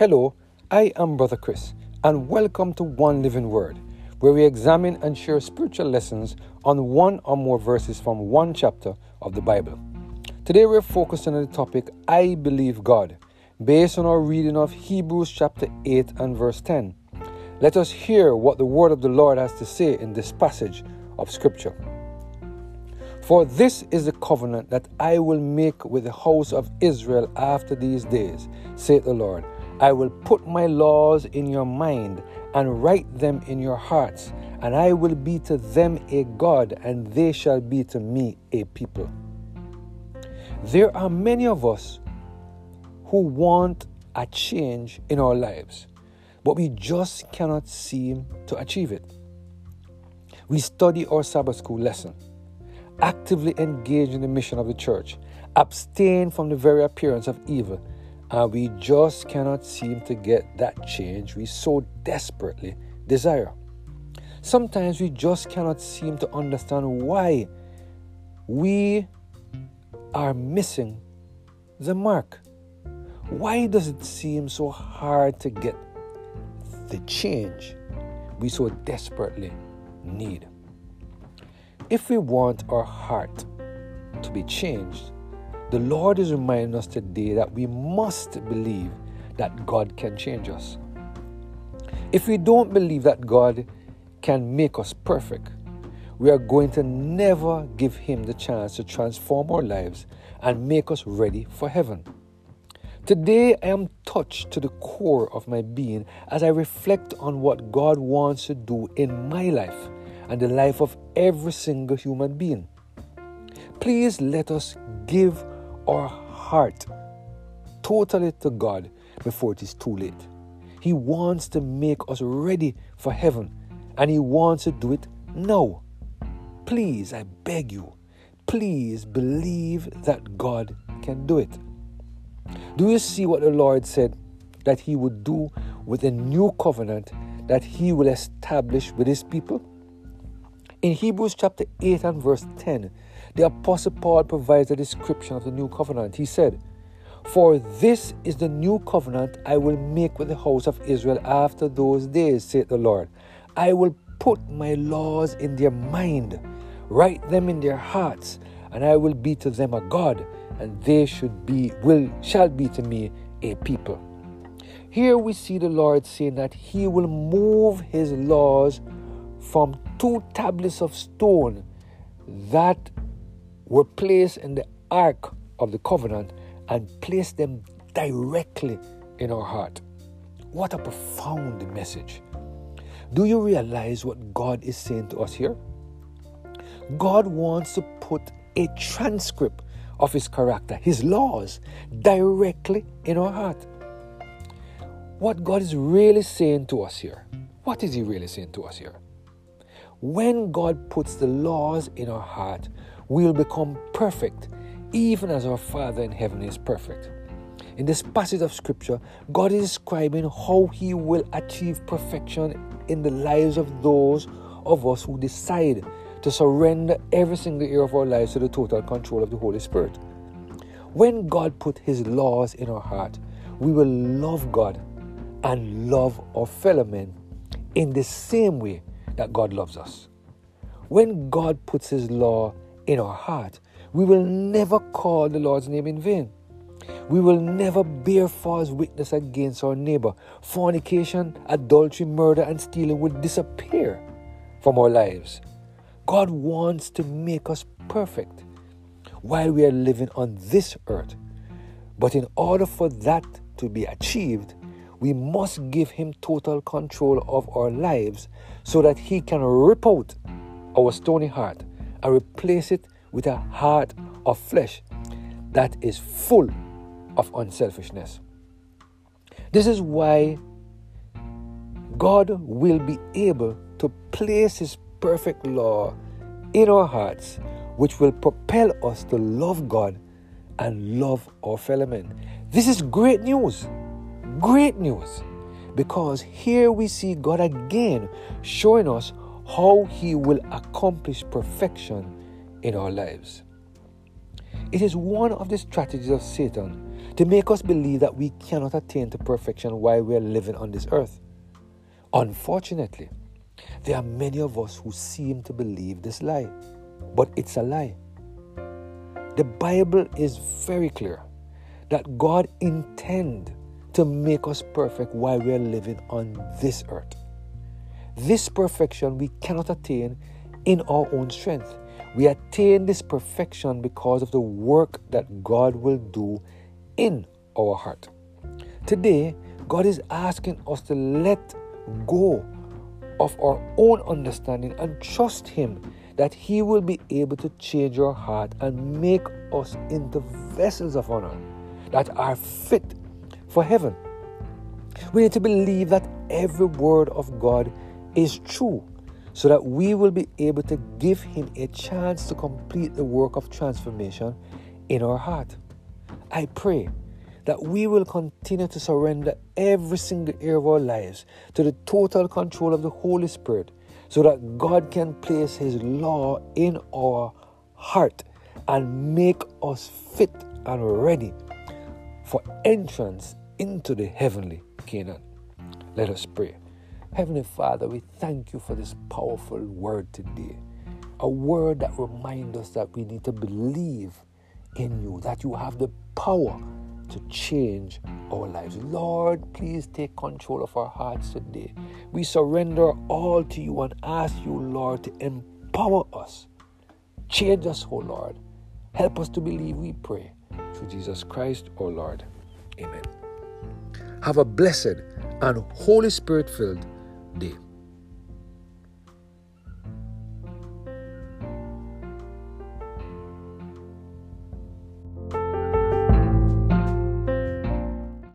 Hello, I am Brother Chris, and welcome to One Living Word, where we examine and share spiritual lessons on one or more verses from one chapter of the Bible. Today we're focusing on the topic I Believe God, based on our reading of Hebrews chapter 8 and verse 10. Let us hear what the word of the Lord has to say in this passage of Scripture. For this is the covenant that I will make with the house of Israel after these days, saith the Lord. I will put my laws in your mind and write them in your hearts, and I will be to them a God, and they shall be to me a people. There are many of us who want a change in our lives, but we just cannot seem to achieve it. We study our Sabbath school lesson, actively engage in the mission of the church, abstain from the very appearance of evil, and we just cannot seem to get that change we so desperately desire. Sometimes we just cannot seem to understand why we are missing the mark. Why does it seem so hard to get the change we so desperately need? If we want our heart to be changed, the Lord is reminding us today that we must believe that God can change us. If we don't believe that God can make us perfect, we are going to never give Him the chance to transform our lives and make us ready for heaven. Today, I am touched to the core of my being as I reflect on what God wants to do in my life and the life of every single human being. Please let us give our heart totally to God before it is too late. He wants to make us ready for heaven and He wants to do it now. Please, I beg you, please believe that God can do it. Do you see what the Lord said that He would do with a new covenant that He will establish with His people? In Hebrews chapter 8 and verse 10, the Apostle Paul provides a description of the new covenant. He said, For this is the new covenant I will make with the house of Israel after those days, saith the Lord. I will put my laws in their mind, write them in their hearts, and I will be to them a God, and they should be will shall be to me a people. Here we see the Lord saying that He will move His laws from two tablets of stone that were placed in the ark of the covenant and placed them directly in our heart. What a profound message. Do you realize what God is saying to us here? God wants to put a transcript of His character, His laws, directly in our heart. What God is really saying to us here, what is He really saying to us here? When God puts the laws in our heart, we'll become perfect, even as our Father in heaven is perfect. In this passage of Scripture, God is describing how He will achieve perfection in the lives of those of us who decide to surrender every single area of our lives to the total control of the Holy Spirit. When God put His laws in our heart, we will love God and love our fellow men in the same way that God loves us. When God puts His law in our heart, we will never call the Lord's name in vain. We will never bear false witness against our neighbor. Fornication, adultery, murder, and stealing will disappear from our lives. God wants to make us perfect while we are living on this earth. But in order for that to be achieved, we must give Him total control of our lives so that He can rip out our stony heart and replace it with a heart of flesh that is full of unselfishness. This is why God will be able to place His perfect law in our hearts, which will propel us to love God and love our fellow men. This is great news. Great news. Because here we see God again showing us how He will accomplish perfection in our lives. It is one of the strategies of Satan to make us believe that we cannot attain to perfection while we are living on this earth. Unfortunately, there are many of us who seem to believe this lie, but it's a lie. The Bible is very clear that God intends to make us perfect while we are living on this earth. This perfection we cannot attain in our own strength. We attain this perfection because of the work that God will do in our heart. Today, God is asking us to let go of our own understanding and trust Him that He will be able to change our heart and make us into vessels of honor that are fit for heaven. We need to believe that every word of God is true so that we will be able to give Him a chance to complete the work of transformation in our heart. I pray that we will continue to surrender every single area of our lives to the total control of the Holy Spirit so that God can place His law in our heart and make us fit and ready for entrance into the heavenly Canaan. Let us pray. Heavenly Father, we thank you for this powerful word today. A word that reminds us that we need to believe in you, that you have the power to change our lives. Lord, please take control of our hearts today. We surrender all to you and ask you, Lord, to empower us. Change us, oh Lord. Help us to believe, we pray. Through Jesus Christ, our Lord. Amen. Have a blessed and Holy Spirit filled day.